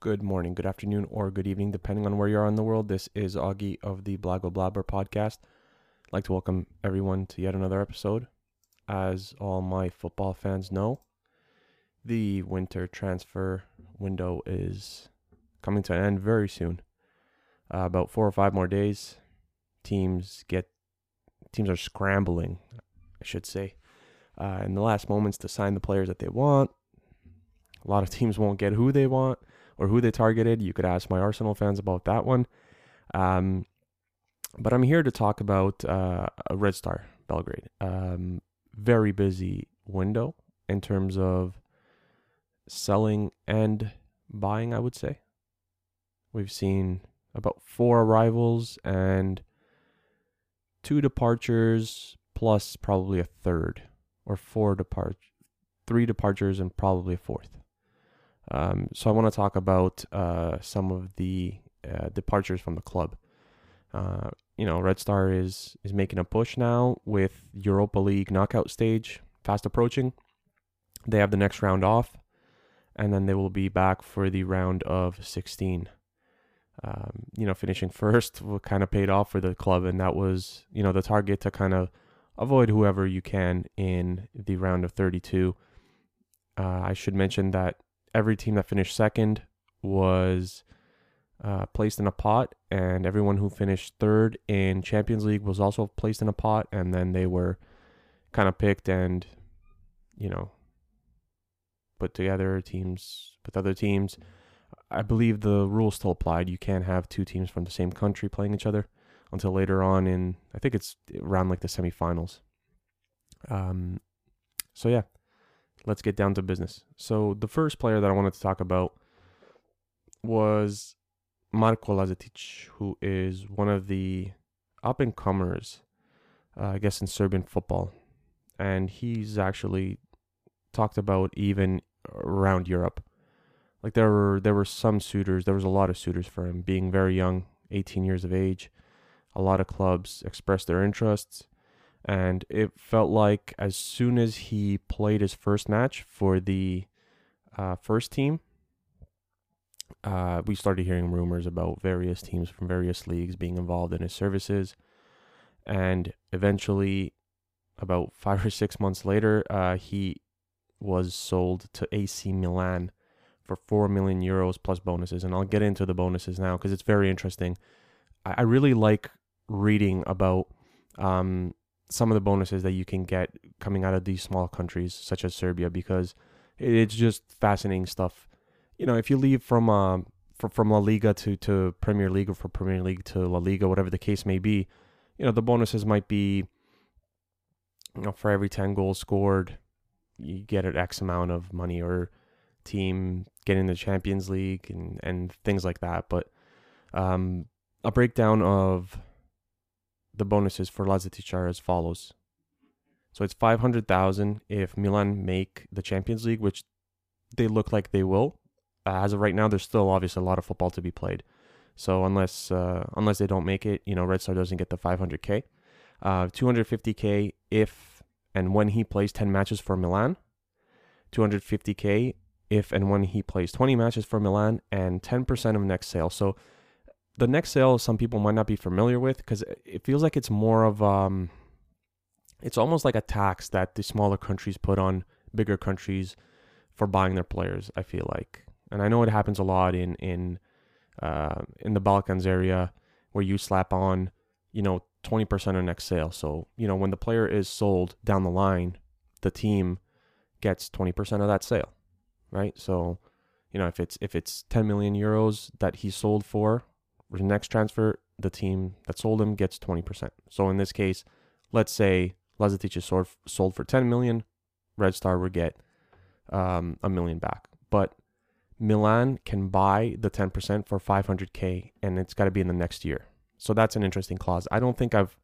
good morning, good afternoon, or good evening, depending on where you are in the world. This is Augie of the Blago Blabber podcast. I'd like to welcome everyone to yet another episode. As all my football fans know, the winter transfer window is coming to an end very soon. Uh, about four or five more days. Teams get teams are scrambling, I should say, uh, in the last moments to sign the players that they want. A lot of teams won't get who they want or who they targeted. You could ask my Arsenal fans about that one. Um, but I'm here to talk about uh, Red Star Belgrade. Um, very busy window in terms of selling and buying, I would say. We've seen about four arrivals and two departures, plus probably a third, or four depart, three departures and probably a fourth. Um, so I want to talk about uh, some of the uh, departures from the club. Uh, you know, Red Star is is making a push now with Europa League knockout stage fast approaching. They have the next round off, and then they will be back for the round of 16. Um, you know, finishing first kind of paid off for the club, and that was you know the target to kind of avoid whoever you can in the round of 32. Uh, I should mention that every team that finished second was uh, placed in a pot, and everyone who finished third in Champions League was also placed in a pot, and then they were kind of picked and, you know, put together teams with other teams. I believe the rule still applied. You can't have two teams from the same country playing each other until later on in, I think it's around like the semifinals. Um, so yeah, let's get down to business. So the first player that I wanted to talk about was Marko Lazetic, who is one of the up and comers, uh, I guess, in Serbian football, and he's actually talked about even around Europe. Like there were there were some suitors, there was a lot of suitors for him, being very young, 18 years of age. A lot of clubs expressed their interests and it felt like as soon as he played his first match for the uh, first team, uh, we started hearing rumors about various teams from various leagues being involved in his services. And eventually, about five or six months later, uh, he was sold to AC Milan for 4 million euros plus bonuses. And I'll get into the bonuses now because it's very interesting. I, I really like reading about um, some of the bonuses that you can get coming out of these small countries such as Serbia because it's just fascinating stuff. You know, if you leave from uh, from La Liga to, to Premier League or from Premier League to La Liga, whatever the case may be, you know, the bonuses might be, you know, for every 10 goals scored, you get an X amount of money or team getting the Champions League and, and things like that. But um, a breakdown of the bonuses for Lazetic are as follows. So it's 500,000 if Milan make the Champions League, which they look like they will. Uh, as of right now, there's still obviously a lot of football to be played. So unless uh, unless they don't make it, you know, Red Star doesn't get the 500k. Uh, 250k if and when he plays 10 matches for Milan. 250k if and when he plays 20 matches for Milan, and 10% of next sale. So the next sale some people might not be familiar with because it feels like it's more of um it's almost like a tax that the smaller countries put on bigger countries for buying their players i feel like. And i know it happens a lot in in uh, in the balkans area where you slap on you know 20% of next sale. So you know when the player is sold down the line the team gets 20% of that sale right? So you know if it's if it's 10 million euros that he sold for next transfer, the team that sold him gets 20%. So in this case, let's say Lazetic is sold, sold for 10 million, Red Star would get um, a million back. But Milan can buy the 10% for 500k and it's got to be in the next year. So that's an interesting clause. I don't think I've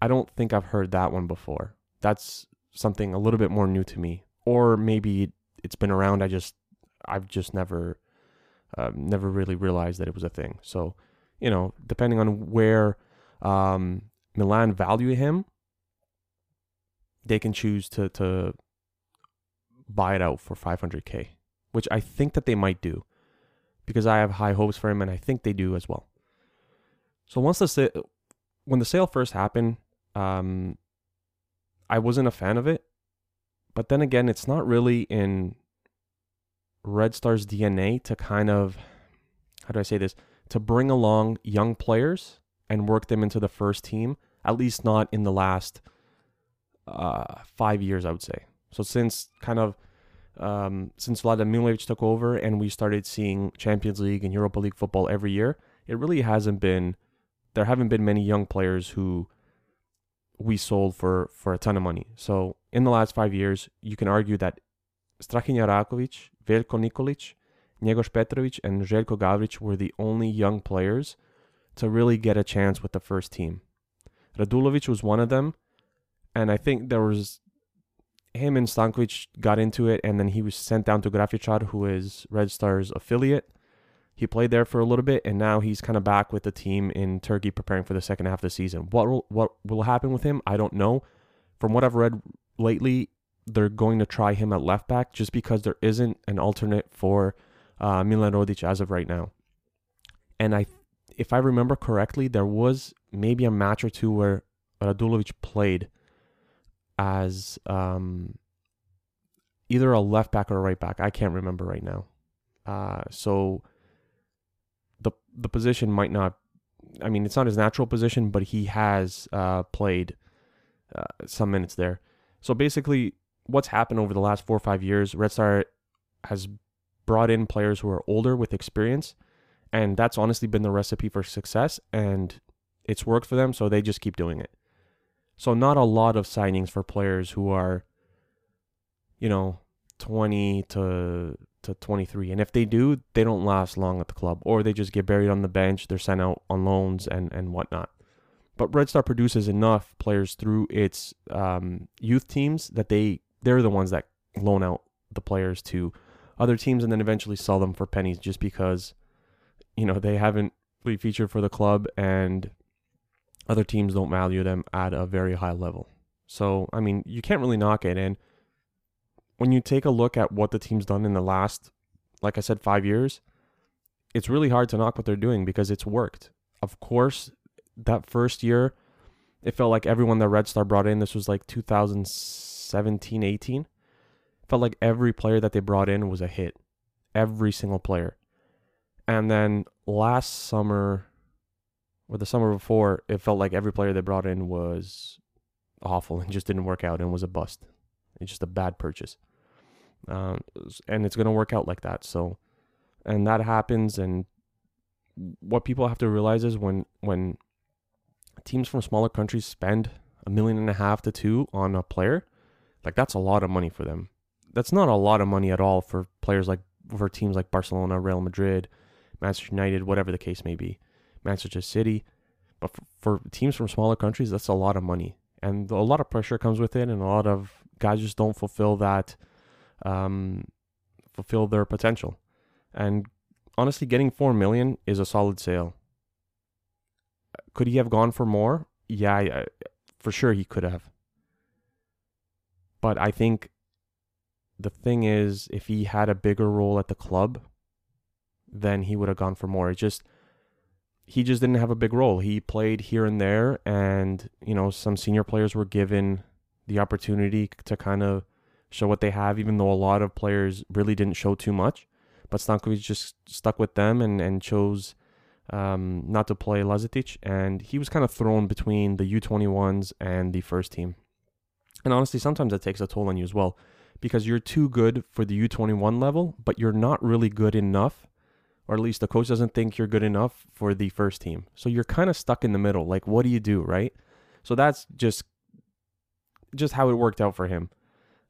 I don't think I've heard that one before. That's something a little bit more new to me or maybe it's been around I just I've just never uh, never really realized that it was a thing. So, you know, depending on where um, Milan value him, they can choose to to buy it out for 500k, which I think that they might do, because I have high hopes for him, and I think they do as well. So once the when the sale first happened, um, I wasn't a fan of it, but then again, it's not really in Red Star's DNA to kind of how do I say this to bring along young players and work them into the first team. At least not in the last uh, five years, I would say. So since kind of um, since Vladan Milojevic took over and we started seeing Champions League and Europa League football every year, it really hasn't been. There haven't been many young players who we sold for for a ton of money. So in the last five years, you can argue that Strahinja Erakovic, Veljko Nikolic, Njegoš Petrovic, and Željko Gavric were the only young players to really get a chance with the first team. Radulovic was one of them, and I think there was him and Stankovic got into it, and then he was sent down to Grafičar, who is Red Star's affiliate. He played there for a little bit, and now he's kind of back with the team in Turkey, preparing for the second half of the season. What will, what will happen with him? I don't know. From what I've read lately, they're going to try him at left back just because there isn't an alternate for uh, Milan Rodic as of right now. And I, if I remember correctly, there was maybe a match or two where Radulovic played as um, either a left back or a right back. I can't remember right now. Uh, so the the position might not. I mean, it's not his natural position, but he has uh, played uh, some minutes there. So basically, what's happened over the last four or five years, Red Star has brought in players who are older with experience, and that's honestly been the recipe for success. And it's worked for them, so they just keep doing it. So not a lot of signings for players who are, you know, 20 to to 23. And if they do, they don't last long at the club, or they just get buried on the bench. They're sent out on loans and and whatnot. But Red Star produces enough players through its um, youth teams that they they're the ones that loan out the players to other teams and then eventually sell them for pennies just because you know they haven't really featured for the club and other teams don't value them at a very high level. So, I mean, you can't really knock it. And when you take a look at what the team's done in the last, like I said, five years, it's really hard to knock what they're doing because it's worked. Of course, that first year, it felt like everyone that Red Star brought in, this was like 2017, 18, felt like every player that they brought in was a hit. Every single player. And then last summer, or the summer before, it felt like every player they brought in was awful and just didn't work out and was a bust. It's just a bad purchase. Um, and it's going to work out like that. So, and that happens. And what people have to realize is when, when teams from smaller countries spend a million and a half to two on a player, like that's a lot of money for them. That's not a lot of money at all for players like, for teams like Barcelona, Real Madrid, Manchester United, whatever the case may be. Manchester City. But for, for teams from smaller countries, that's a lot of money, and a lot of pressure comes with it, and a lot of guys just don't fulfill that, um, fulfill their potential. And honestly, getting four million is a solid sale. Could he have gone for more? Yeah, yeah for sure he could have. But I think the thing is, if he had a bigger role at the club, then he would have gone for more. It just he just didn't have a big role. He played here and there, and you know some senior players were given the opportunity to kind of show what they have, even though a lot of players really didn't show too much. But Stankovic just stuck with them and and chose um, not to play Lazetic, and he was kind of thrown between the U21s and the first team. And honestly, sometimes that takes a toll on you as well, because you're too good for the U21 level, but you're not really good enough or at least the coach doesn't think you're good enough for the first team. So you're kind of stuck in the middle. Like, what do you do, right? So that's just just how it worked out for him.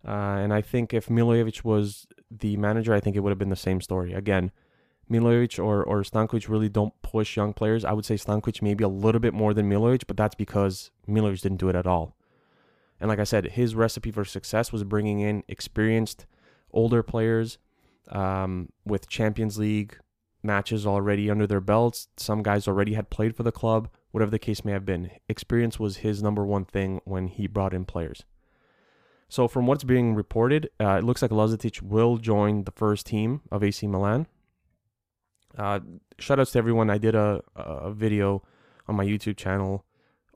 Uh, and I think if Milojevic was the manager, I think it would have been the same story. Again, Milojevic or or Stankovic really don't push young players. I would say Stankovic maybe a little bit more than Milojevic, but that's because Milojevic didn't do it at all. And like I said, his recipe for success was bringing in experienced, older players um, with Champions League matches already under their belts. Some guys already had played for the club, whatever the case may have been. Experience was his number one thing when he brought in players. So, from what's being reported, uh, it looks like Lazetic will join the first team of AC Milan. Uh, shout outs to everyone. I did a, a video on my YouTube channel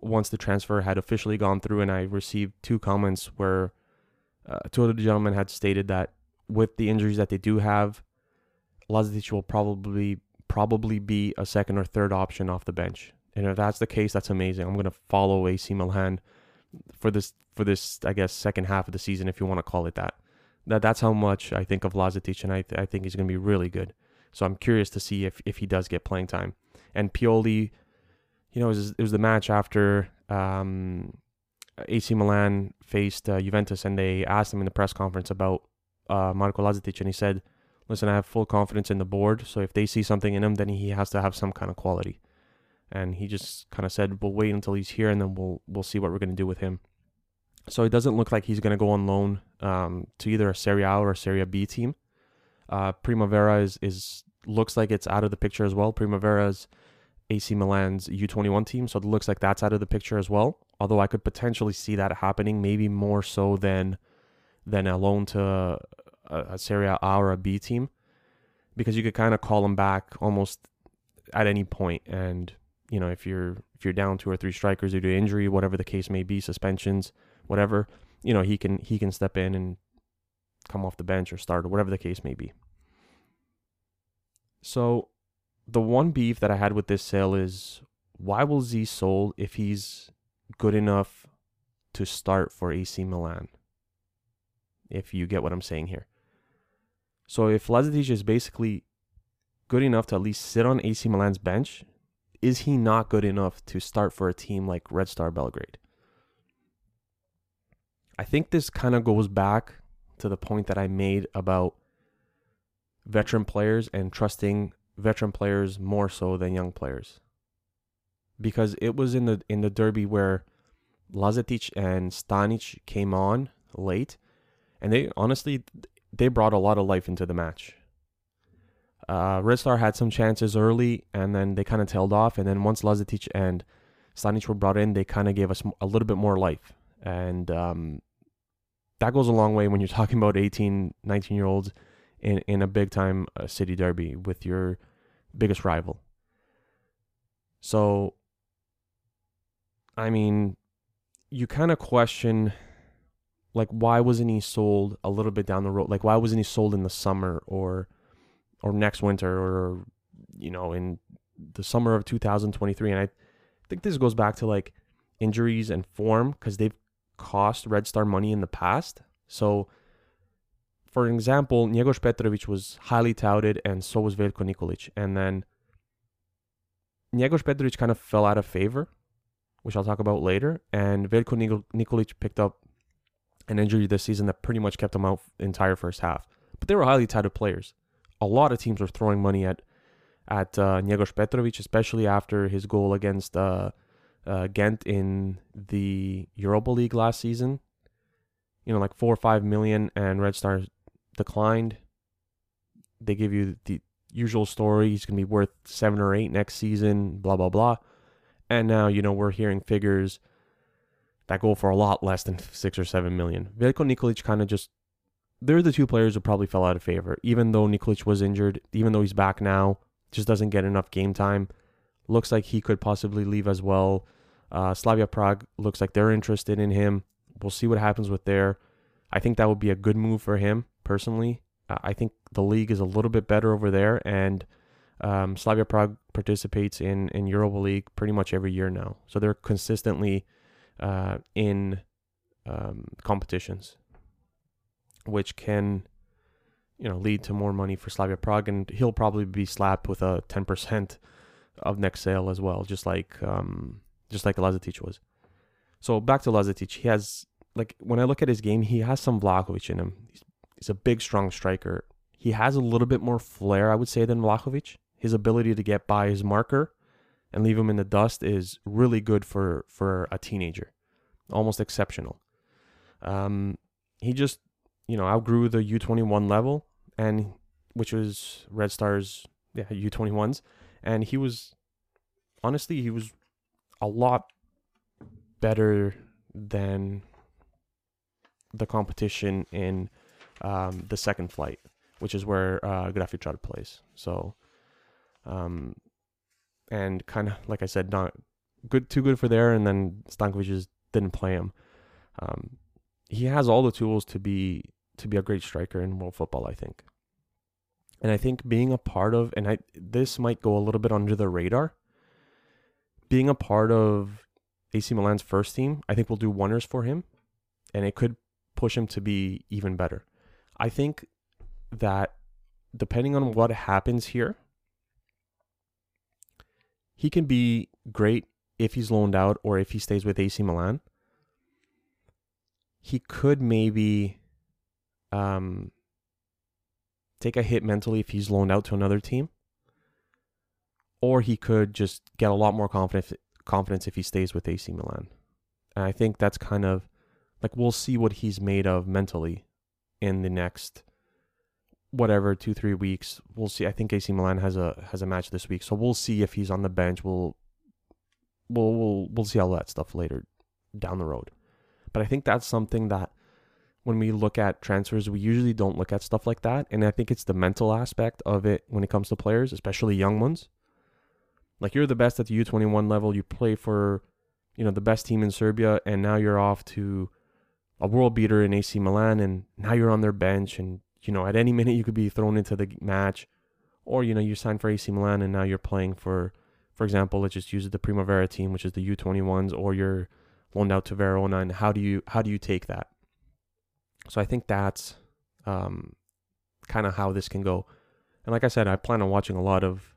once the transfer had officially gone through, and I received two comments where uh, two of the gentlemen had stated that with the injuries that they do have, Lazetic will probably probably be a second or third option off the bench. And if that's the case, that's amazing. I'm gonna follow AC Milan for this for this I guess second half of the season, if you want to call it that. That that's how much I think of Lazetic, and I th- I think he's gonna be really good. So I'm curious to see if if he does get playing time. And Pioli, you know, it was, it was the match after um, AC Milan faced uh, Juventus, and they asked him in the press conference about uh, Marko Lazetic, and he said, "Listen, I have full confidence in the board. So if they see something in him, then he has to have some kind of quality." And he just kind of said, "We'll wait until he's here, and then we'll we'll see what we're going to do with him." So it doesn't look like he's going to go on loan um, to either a Serie A or a Serie B team. Uh, Primavera is is looks like it's out of the picture as well. Primavera's AC Milan's U21 team, so it looks like that's out of the picture as well. Although I could potentially see that happening, maybe more so than than a loan to a, a Serie A or a B team, because you could kind of call him back almost at any point. And you know, if you're if you're down two or three strikers due to injury, whatever the case may be, suspensions, whatever, you know, he can he can step in and come off the bench or start or whatever the case may be. So the one beef that I had with this sale is why will Z sold if he's good enough to start for AC Milan? If you get what I'm saying here. So if Lazetic is basically good enough to at least sit on AC Milan's bench, is he not good enough to start for a team like Red Star Belgrade? I think this kind of goes back to the point that I made about veteran players and trusting veteran players more so than young players. Because it was in the in the derby where Lazetic and Stanic came on late, and they honestly they brought a lot of life into the match. Uh, Red Star had some chances early, and then they kind of tailed off. And then once Lazetic and Stanic were brought in, they kind of gave us a little bit more life. And um, that goes a long way when you're talking about 18, 19 year olds in, in a big time uh, city derby with your biggest rival. So, I mean, you kind of question, like, why wasn't he sold a little bit down the road? Like, why wasn't he sold in the summer or, or next winter or, you know, in the summer of 2023? And I think this goes back to like injuries and form because they've cost Red Star money in the past. So, for example, Njegoš Petrovic was highly touted, and so was Veljko Nikolic. And then Njegoš Petrovic kind of fell out of favor, which I'll talk about later. And Veljko Nikolic picked up an injury this season that pretty much kept him out the entire first half. But they were highly touted players. A lot of teams were throwing money at at uh, Njegoš Petrovic, especially after his goal against uh, uh, Ghent in the Europa League last season. You know, like four or five million, and Red Star declined. They give you the usual story. He's going to be worth seven or eight next season, blah, blah, blah. And now, you know, we're hearing figures that go for a lot less than six or seven million. Veljko Nikolic kind of just, they're the two players who probably fell out of favor. Even though Nikolic was injured, even though he's back now, just doesn't get enough game time. Looks like he could possibly leave as well. Uh, Slavia Prague looks like they're interested in him. We'll see what happens with there. I think that would be a good move for him personally. Uh, I think the league is a little bit better over there, and um, Slavia Prague participates in in Europa League pretty much every year now, so they're consistently uh, in um, competitions, which can you know lead to more money for Slavia Prague, and he'll probably be slapped with a ten percent of next sale as well, just like um, just like Lazetic was. So back to Lazetic, he has like when I look at his game, he has some Vlahovic in him. He's, he's a big, strong striker. He has a little bit more flair, I would say, than Vlahovic. His ability to get by his marker and leave him in the dust is really good for for a teenager, almost exceptional. Um, he just you know outgrew the U21 level, and which was Red Stars yeah U21s, and he was honestly he was a lot better than the competition in um, the second flight, which is where uh, Grafičar plays. So Um, and kind of like I said, not good, too good for there. And then Stankovic just didn't play him. Um, he has all the tools to be to be a great striker in world football. I think. And I think being a part of, and I this might go a little bit under the radar. Being a part of AC Milan's first team, I think will do wonders for him, and it could push him to be even better. I think that depending on what happens here, he can be great if he's loaned out or if he stays with AC Milan. He could maybe um, take a hit mentally if he's loaned out to another team. Or he could just get a lot more confidence confidence if he stays with AC Milan. And I think that's kind of like we'll see what he's made of mentally in the next whatever two three weeks. We'll see. I think AC Milan has a has a match this week, so we'll see if he's on the bench. We'll we'll we'll, we'll see all that stuff later down the road. But I think that's something that when we look at transfers, we usually don't look at stuff like that. And I think it's the mental aspect of it when it comes to players, especially young ones. Like you're the best at the U21 level, you play for, you know, the best team in Serbia, and now you're off to a world beater in AC Milan, and now you're on their bench, and you know, at any minute you could be thrown into the match, or you know, you signed for AC Milan, and now you're playing for, for example, let's just use the Primavera team, which is the U21s, or you're loaned out to Verona, and how do you how do you take that? So I think that's um, kind of how this can go. And like I said, I plan on watching a lot of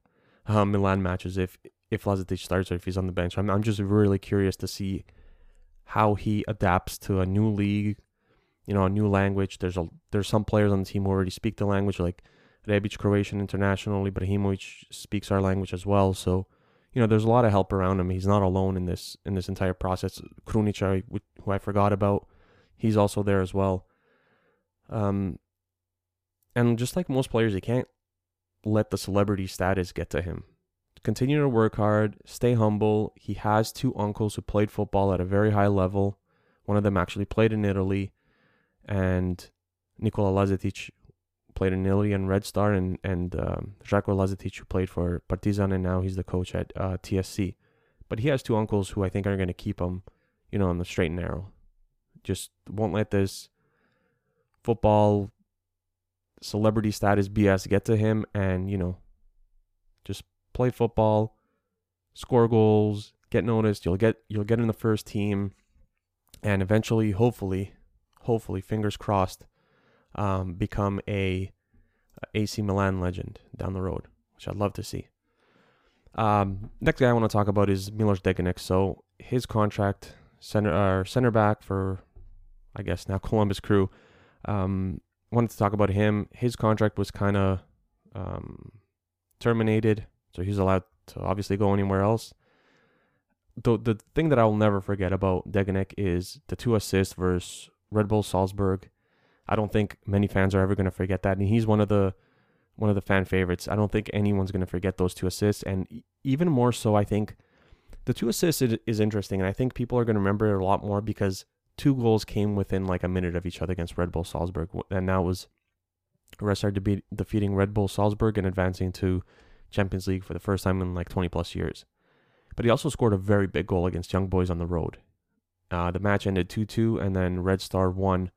uh, Milan matches if if Lazetic starts or if he's on the bench. I'm I'm just really curious to see how he adapts to a new league, you know, a new language. There's a there's some players on the team who already speak the language, like Rebic, Croatian internationally, Ibrahimovic speaks our language as well. So, you know, there's a lot of help around him. He's not alone in this in this entire process. Krunic, who I forgot about, he's also there as well. Um, and just like most players, he can't let the celebrity status get to him. Continue to work hard, stay humble. He has two uncles who played football at a very high level. One of them actually played in Italy, and Nikola Lazetic played in Italy and Red Star, and and um, Žarko Lazetic who played for Partizan, and now he's the coach at uh, TSC. But he has two uncles who I think are going to keep him, you know, on the straight and narrow. Just won't let this football celebrity status BS get to him and, you know, just play football, score goals, get noticed, you'll get you'll get in the first team and eventually hopefully hopefully fingers crossed um, become a, a AC Milan legend down the road, which I'd love to see. Um, next guy I want to talk about is Milos Degenek. So his contract center uh, center back for I guess now Columbus Crew um, wanted to talk about him. His contract was kind of um, terminated, so he's allowed to obviously go anywhere else. The the thing that I will never forget about Degenek is the two assists versus Red Bull Salzburg. I don't think many fans are ever going to forget that, and he's one of the one of the fan favorites. I don't think anyone's going to forget those two assists, and even more so, I think the two assists is interesting, and I think people are going to remember it a lot more because two goals came within like a minute of each other against Red Bull Salzburg, and now was Red Star de- defeating Red Bull Salzburg and advancing to Champions League for the first time in like 20 plus years. But he also scored a very big goal against Young Boys on the road. Uh, the match ended 2 2, and then Red Star won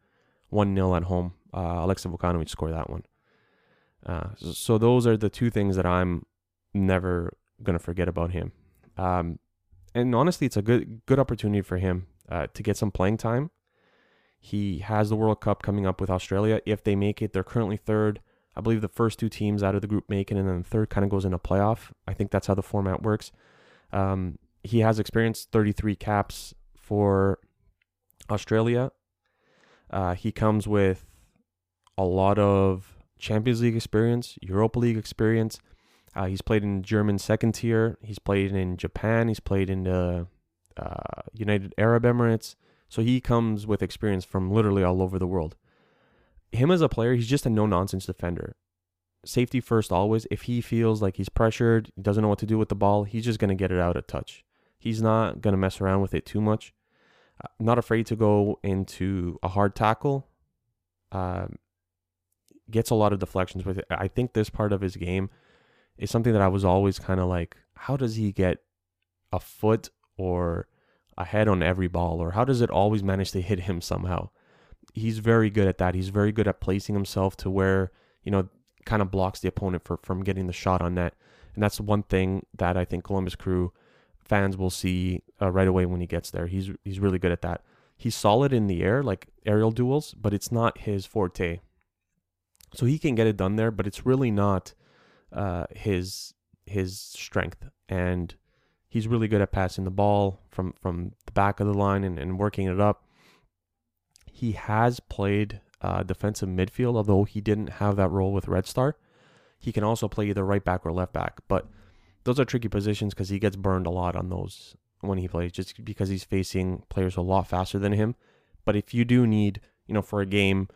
1 0 at home. Uh, Aleksa Vukanovic scored that one. Uh, so, so, those are the two things that I'm never going to forget about him. Um, and honestly, it's a good good opportunity for him uh, to get some playing time. He has the World Cup coming up with Australia. If they make it, they're currently third. I believe the first two teams out of the group make it, and then the third kind of goes in a playoff. I think that's how the format works. Um, he has experienced 33 caps for Australia. Uh, he comes with a lot of Champions League experience, Europa League experience. Uh, he's played in German second tier. He's played in Japan. He's played in the uh, United Arab Emirates. So he comes with experience from literally all over the world. Him as a player, he's just a no nonsense defender. Safety first always. If he feels like he's pressured, doesn't know what to do with the ball, he's just going to get it out at touch. He's not going to mess around with it too much. Uh, not afraid to go into a hard tackle. Um, gets a lot of deflections with it. I think this part of his game is something that I was always kind of like, how does he get a foot or a head on every ball, or how does it always manage to hit him somehow? He's very good at that. He's very good at placing himself to where you know kind of blocks the opponent for, from getting the shot on net, and that's one thing that I think Columbus Crew fans will see uh, right away when he gets there. He's he's really good at that. He's solid in the air, like aerial duels, but it's not his forte. So he can get it done there, but it's really not uh, his his strength. And he's really good at passing the ball from from the back of the line and, and working it up. He has played uh, defensive midfield, although he didn't have that role with Red Star. He can also play either right back or left back, but those are tricky positions because he gets burned a lot on those when he plays, just because he's facing players a lot faster than him. But if you do need, you know, for a game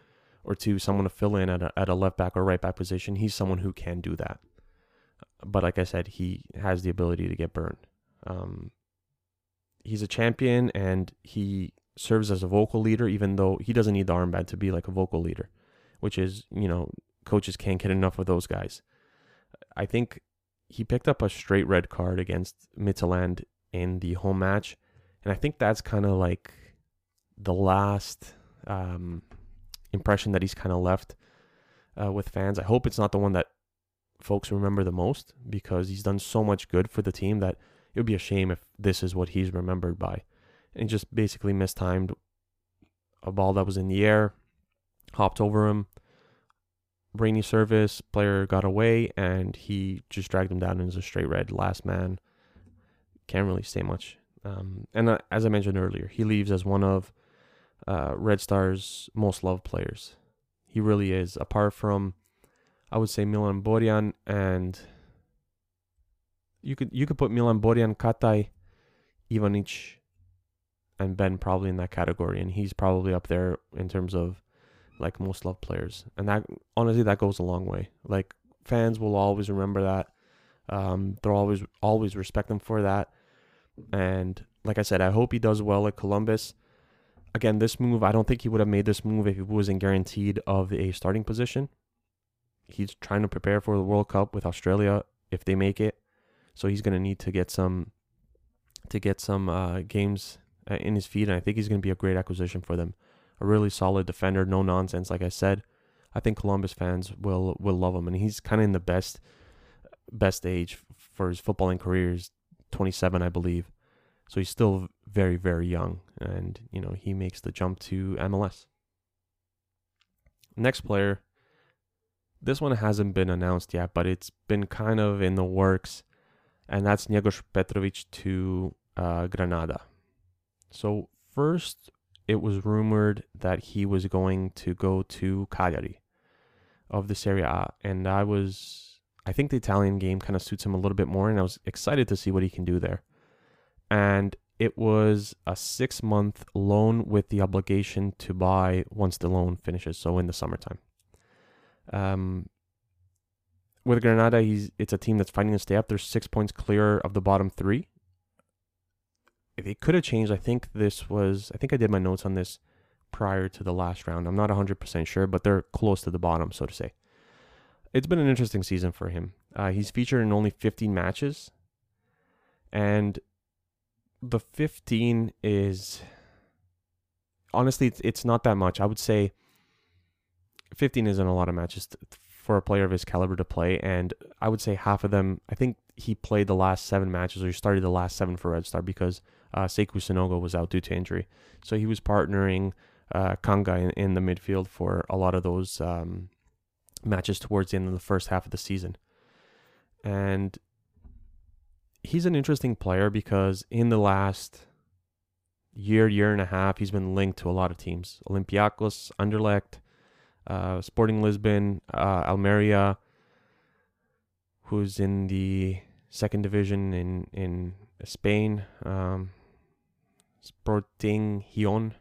or two, someone to fill in at a, at a left back or right back position, he's someone who can do that. But like I said, he has the ability to get burned. Um, he's a champion and he serves as a vocal leader, even though he doesn't need the armband to be like a vocal leader, which is, you know, coaches can't get enough of those guys. I think he picked up a straight red card against Midtjylland in the home match. And I think that's kind of like the last um, impression that he's kind of left uh, with fans. I hope it's not the one that folks remember the most because he's done so much good for the team that it would be a shame if this is what he's remembered by. And just basically mistimed a ball that was in the air, hopped over him, Rainy service, player got away, and he just dragged him down as a straight red. Last man. Can't really say much. Um, and uh, as I mentioned earlier, he leaves as one of uh, Red Star's most loved players. He really is. Apart from, I would say Milan Borjan and you could you could put Milan Borjan, Katai, Ivanic, and Ben probably in that category, and he's probably up there in terms of like most loved players. And that honestly that goes a long way. Like fans will always remember that. Um, they'll always always respect him for that. And like I said, I hope he does well at Columbus. Again, this move, I don't think he would have made this move if he wasn't guaranteed of a starting position. He's trying to prepare for the World Cup with Australia if they make it. So he's going to need to get some to get some uh, games uh, in his feet, and I think he's going to be a great acquisition for them a really solid defender, no nonsense. Like I said, I think Columbus fans will will love him, and he's kind of in the best best age for his footballing career. He's 27, I believe, so he's still very very young, and you know he makes the jump to MLS. Next player, this one hasn't been announced yet, but it's been kind of in the works, and that's Njegoš Petrovic to uh, Granada. So first it was rumored that he was going to go to Cagliari of the Serie A. And I was, I think the Italian game kind of suits him a little bit more. And I was excited to see what he can do there. And it was a six month loan with the obligation to buy once the loan finishes. So in the summertime. Um, with Granada, he's it's a team that's fighting to stay up. They're six points clear of the bottom three it could have changed. I think this was, I think I did my notes on this prior to the last round. I'm not 100% sure, but they're close to the bottom, so to say. It's been an interesting season for him. Uh, he's featured in only 15 matches, and the 15 is honestly, it's, it's not that much. I would say 15 isn't a lot of matches for a player of his caliber to play, and I would say half of them. I think he played the last seven matches, or he started the last seven for Red Star because uh, Sekou Sanogo was out due to injury. So he was partnering uh, Kanga in, in, the midfield for a lot of those um, matches towards the end of the first half of the season. And he's an interesting player because in the last year, year and a half, he's been linked to a lot of teams Olympiacos, Anderlecht, uh, Sporting Lisbon, uh, Almeria, who's in the second division in, in Spain. Um, Sporting Gijon.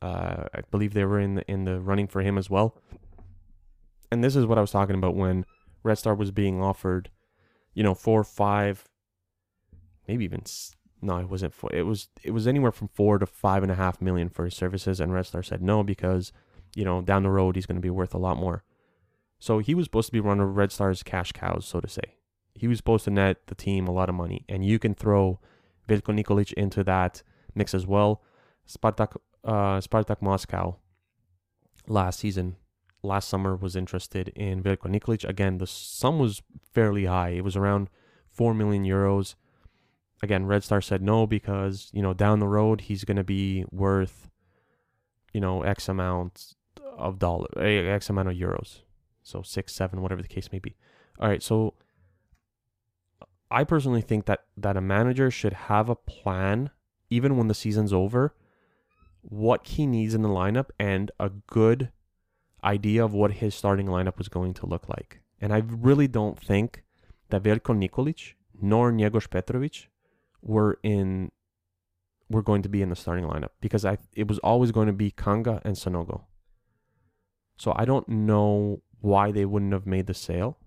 Uh, I believe they were in the, in the running for him as well. And this is what I was talking about when Red Star was being offered, you know, four, five, maybe even no, it wasn't four. It was it was anywhere from four to five and a half million for his services, and Red Star said no because, you know, down the road he's going to be worth a lot more. So he was supposed to be one of Red Star's cash cows, so to say. he was supposed to net the team a lot of money, and you can throw Veljko Nikolic into that mix as well. Spartak, uh, Spartak Moscow last season, last summer was interested in Veljko Nikolic. Again, the sum was fairly high. It was around four million euros. Again, Red Star said no because you know down the road he's going to be worth, you know, X amount of dollar, X amount of euros, so six, seven, whatever the case may be. All right, so I personally think that that a manager should have a plan even when the season's over what he needs in the lineup and a good idea of what his starting lineup was going to look like. And I really don't think that Nikolic nor Njegoš Petrovic were in were going to be in the starting lineup because I it was always going to be Kanga and Sanogo. So I don't know why they wouldn't have made the sale.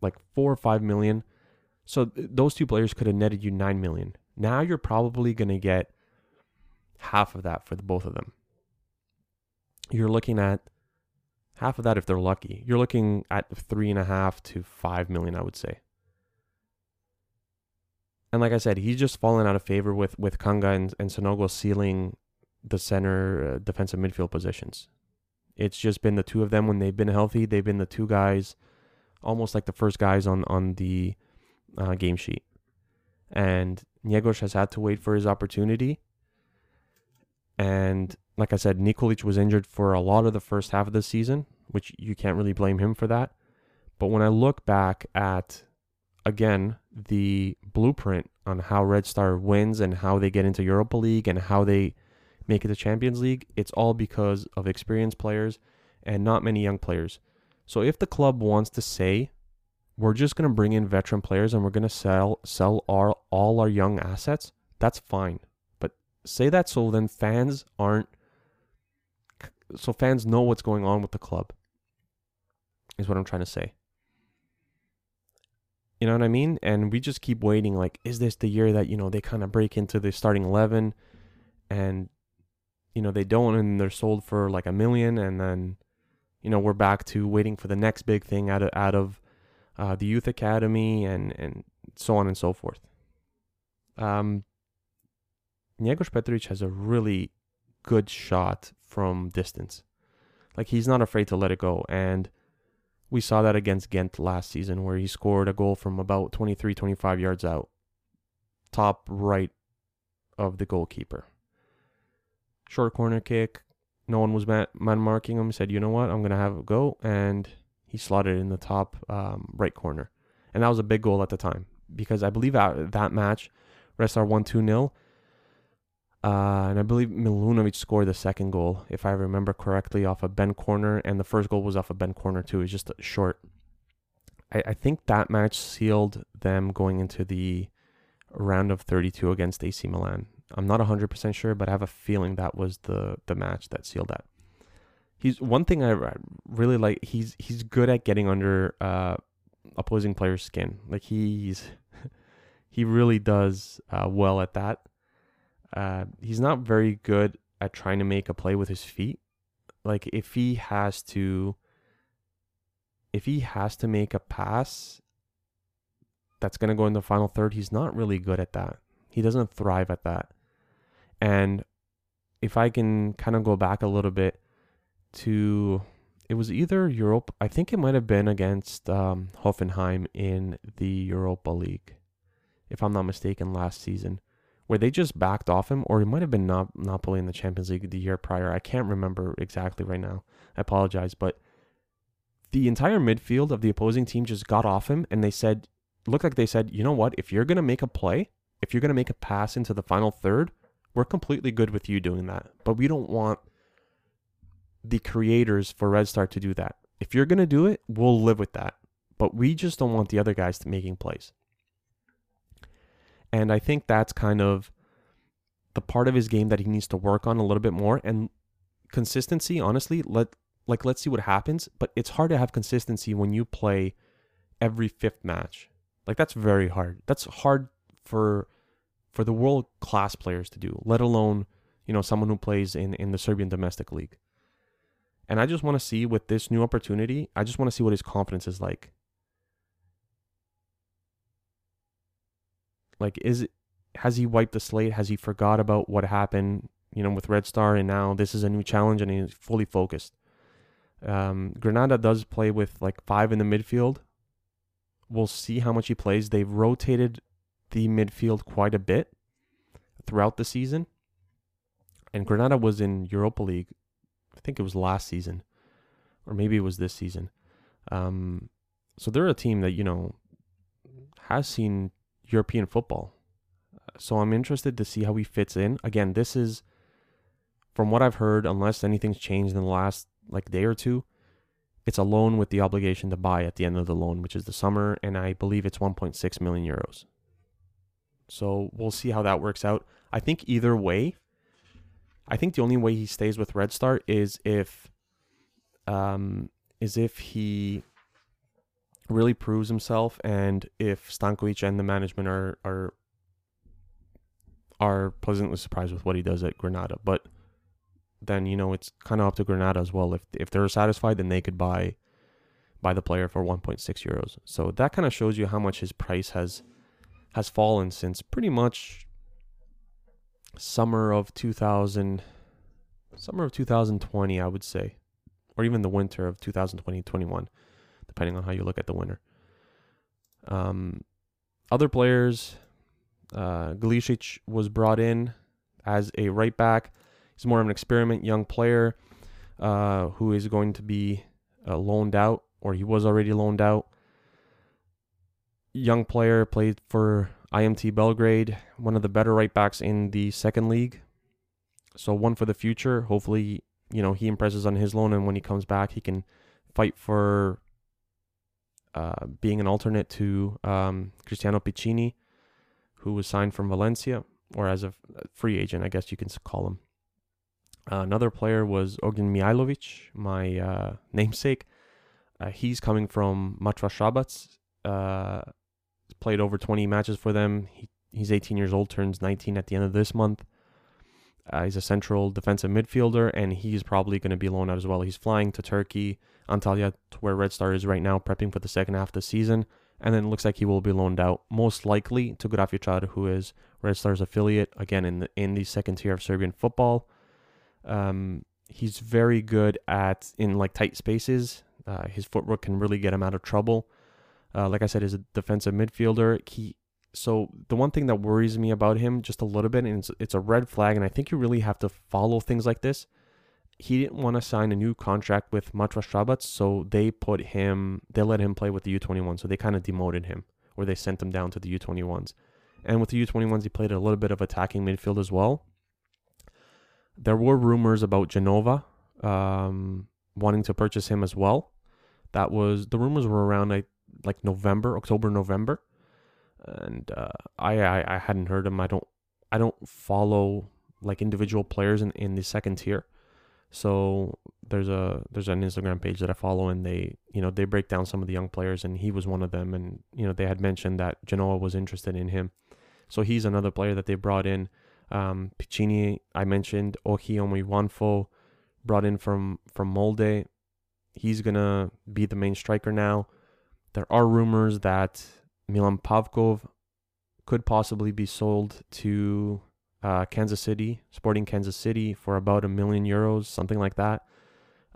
Like four or five million. So th- those two players could have netted you nine million. Now you're probably gonna get half of that for the both of them. You're looking at half of that if they're lucky. You're looking at three and a half to five million, I would say. And like I said, he's just fallen out of favor with with Kanga and, and Sanogo sealing the center uh, defensive midfield positions. It's just been the two of them when they've been healthy. They've been the two guys, almost like the first guys on on the uh, game sheet. And Njegoš has had to wait for his opportunity. And like I said, Nikolic was injured for a lot of the first half of the season, which you can't really blame him for that. But when I look back at, again, the blueprint on how Red Star wins and how they get into Europa League and how they make it to Champions League, it's all because of experienced players and not many young players. So if the club wants to say, we're just going to bring in veteran players and we're going to sell sell our all our young assets, that's fine. But say that so then fans aren't so fans know what's going on with the club is what i'm trying to say. You know what i mean? And we just keep waiting like is this the year that you know they kind of break into the starting 11 and you know they don't and they're sold for like a million and then you know we're back to waiting for the next big thing out of out of uh, the youth academy and and so on and so forth um Njegoš Petrovic has a really good shot from distance. Like he's not afraid to let it go. And we saw that against Ghent last season where he scored a goal from about 23, 25 yards out. Top right of the goalkeeper. Short corner kick. No one was man, marking him. He said, you know what? I'm going to have a go. And he slotted in the top um, right corner. And that was a big goal at the time because I believe that match, Red Star won 2 0 uh, and I believe Milunovic scored the second goal, if I remember correctly, off a Ben corner, and the first goal was off a Ben corner too. It's just short. I, I think that match sealed them going into the round of 32 against AC Milan. I'm not 100% sure, but I have a feeling that was the the match that sealed that. He's one thing I really like. He's he's good at getting under uh, opposing players' skin. Like he's he really does uh, well at that. Uh, he's not very good at trying to make a play with his feet. Like if he has to, if he has to make a pass that's to go in the final third, he's not really good at that. He doesn't thrive at that. And if I can kind of go back a little bit to, it was either Europe, I think it might have been against um, Hoffenheim in the Europa League, if I'm not mistaken, last season where they just backed off him, or it might have been not Napoli in the Champions League the year prior. I can't remember exactly right now. I apologize, but the entire midfield of the opposing team just got off him, and they said, looked like they said, you know what? If you're gonna make a play, if you're gonna make a pass into the final third, we're completely good with you doing that. But we don't want the creators for Red Star to do that. If you're gonna do it, we'll live with that. But we just don't want the other guys to making plays. And I think that's kind of the part of his game that he needs to work on a little bit more. And consistency, honestly, let like let's see what happens. But it's hard to have consistency when you play every fifth match. Like that's very hard. That's hard for for the world class players to do, let alone, you know, someone who plays in, in the Serbian domestic league. And I just want to see with this new opportunity, I just want to see what his confidence is like. Like, is it, has he wiped the slate? Has he forgot about what happened, you know, with Red Star and now this is a new challenge and he's fully focused? Um, Granada does play with like five in the midfield. We'll see how much he plays. They've rotated the midfield quite a bit throughout the season. And Granada was in Europa League, I think it was last season, or maybe it was this season. Um, so they're a team that, you know, has seen European football. So I'm interested to see how he fits in. Again, this is, from what I've heard, unless anything's changed in the last like day or two, it's a loan with the obligation to buy at the end of the loan, which is the summer, and I believe it's 1.6 million euros. So we'll see how that works out. I think either way, I think the only way he stays with Red Star is if, um, is if he really proves himself, and if Stankovic and the management are are are pleasantly surprised with what he does at Granada. But then you know it's kind of up to Granada as well. If if they're satisfied, then they could buy buy the player for 1.6 euros. So that kind of shows you how much his price has has fallen since pretty much summer of 2000 summer of 2020 I would say or even the winter of 2020-21 depending on how you look at the winter. Um other players uh was brought in as a right back. He's more of an experiment young player uh who is going to be uh, loaned out or he was already loaned out young player, played for IMT Belgrade, one of the better right backs in the second league. So one for the future. Hopefully, you know, he impresses on his loan and when he comes back, he can fight for uh, being an alternate to um, Cristiano Piccini, who was signed from Valencia, or as a free agent, I guess you can call him. Uh, another player was Ognjen Mihailovic, my uh, namesake. Uh, he's coming from Mačva Šabac. Played over 20 matches for them. He, he's 18 years old, turns 19 at the end of this month. Uh, he's a central defensive midfielder, and he's probably going to be loaned out as well. He's flying to Turkey, Antalya, to where Red Star is right now, prepping for the second half of the season. And then it looks like he will be loaned out, most likely to Grafičar, who is Red Star's affiliate, again, in the, in the second tier of Serbian football. Um, he's very good at, in like tight spaces. Uh, his footwork can really get him out of trouble. Uh, like I said, is a defensive midfielder. He so the one thing that worries me about him just a little bit, and it's, it's a red flag, and I think you really have to follow things like this. He didn't want to sign a new contract with Mačva Šabac, so they put him, they let him play with the U21. So they kind of demoted him, or they sent him down to the U21s. And with the U21s, he played a little bit of attacking midfield as well. There were rumors about Genova um, wanting to purchase him as well. That was the rumors were around. I like November, October, November, and uh, I, I I hadn't heard him. I don't I don't follow like individual players in, in the second tier. So there's a there's an Instagram page that I follow and they you know they break down some of the young players and he was one of them and you know they had mentioned that Genoa was interested in him. So he's another player that they brought in. Um, Piccini I mentioned Ohi Omoijuanfo brought in from from Molde. He's gonna be the main striker now. There are rumors that Milan Pavkov could possibly be sold to uh, Kansas City, Sporting Kansas City, for about a million euros, something like that.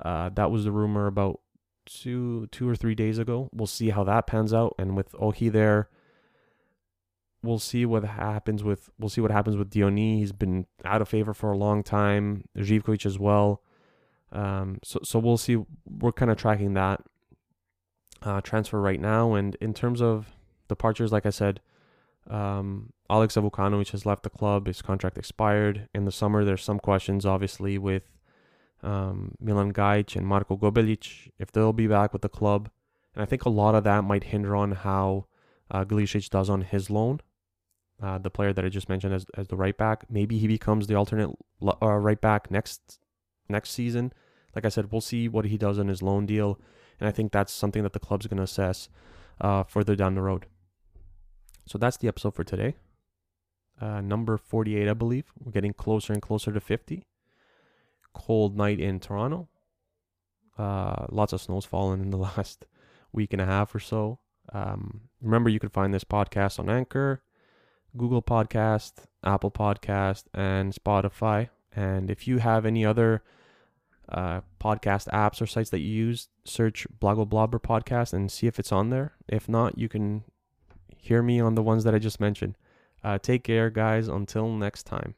Uh, that was the rumor about two, two or three days ago. We'll see how that pans out. And with Ohi there, we'll see what happens with we'll see what happens with Diony. He's been out of favor for a long time. Zivkovic as well. Um, so so we'll see. We're kind of tracking that uh, transfer right now. And in terms of departures, like I said, um, Aleksa Vukanovic has left the club. His contract expired in the summer. There's some questions, obviously, with um, Milan Gajic and Marko Gobeljic if they'll be back with the club. And I think a lot of that might hinder on how uh, does on his loan. Uh, the player that I just mentioned as, as the right back, maybe he becomes the alternate uh, right back next next season. Like I said, we'll see what he does on his loan deal. And I think that's something that the club's going to assess uh, further down the road. So that's the episode for today. Uh, number 48, I believe. We're getting closer and closer to 50. Cold night in Toronto. Uh, lots of snow's fallen in the last week and a half or so. Um, remember, you can find this podcast on Anchor, Google Podcast, Apple Podcast, and Spotify. And if you have any other uh, podcast apps or sites that you use, search Blago Blobber podcast and see if it's on there. If not, you can hear me on the ones that I just mentioned. Uh, take care, guys. Until next time.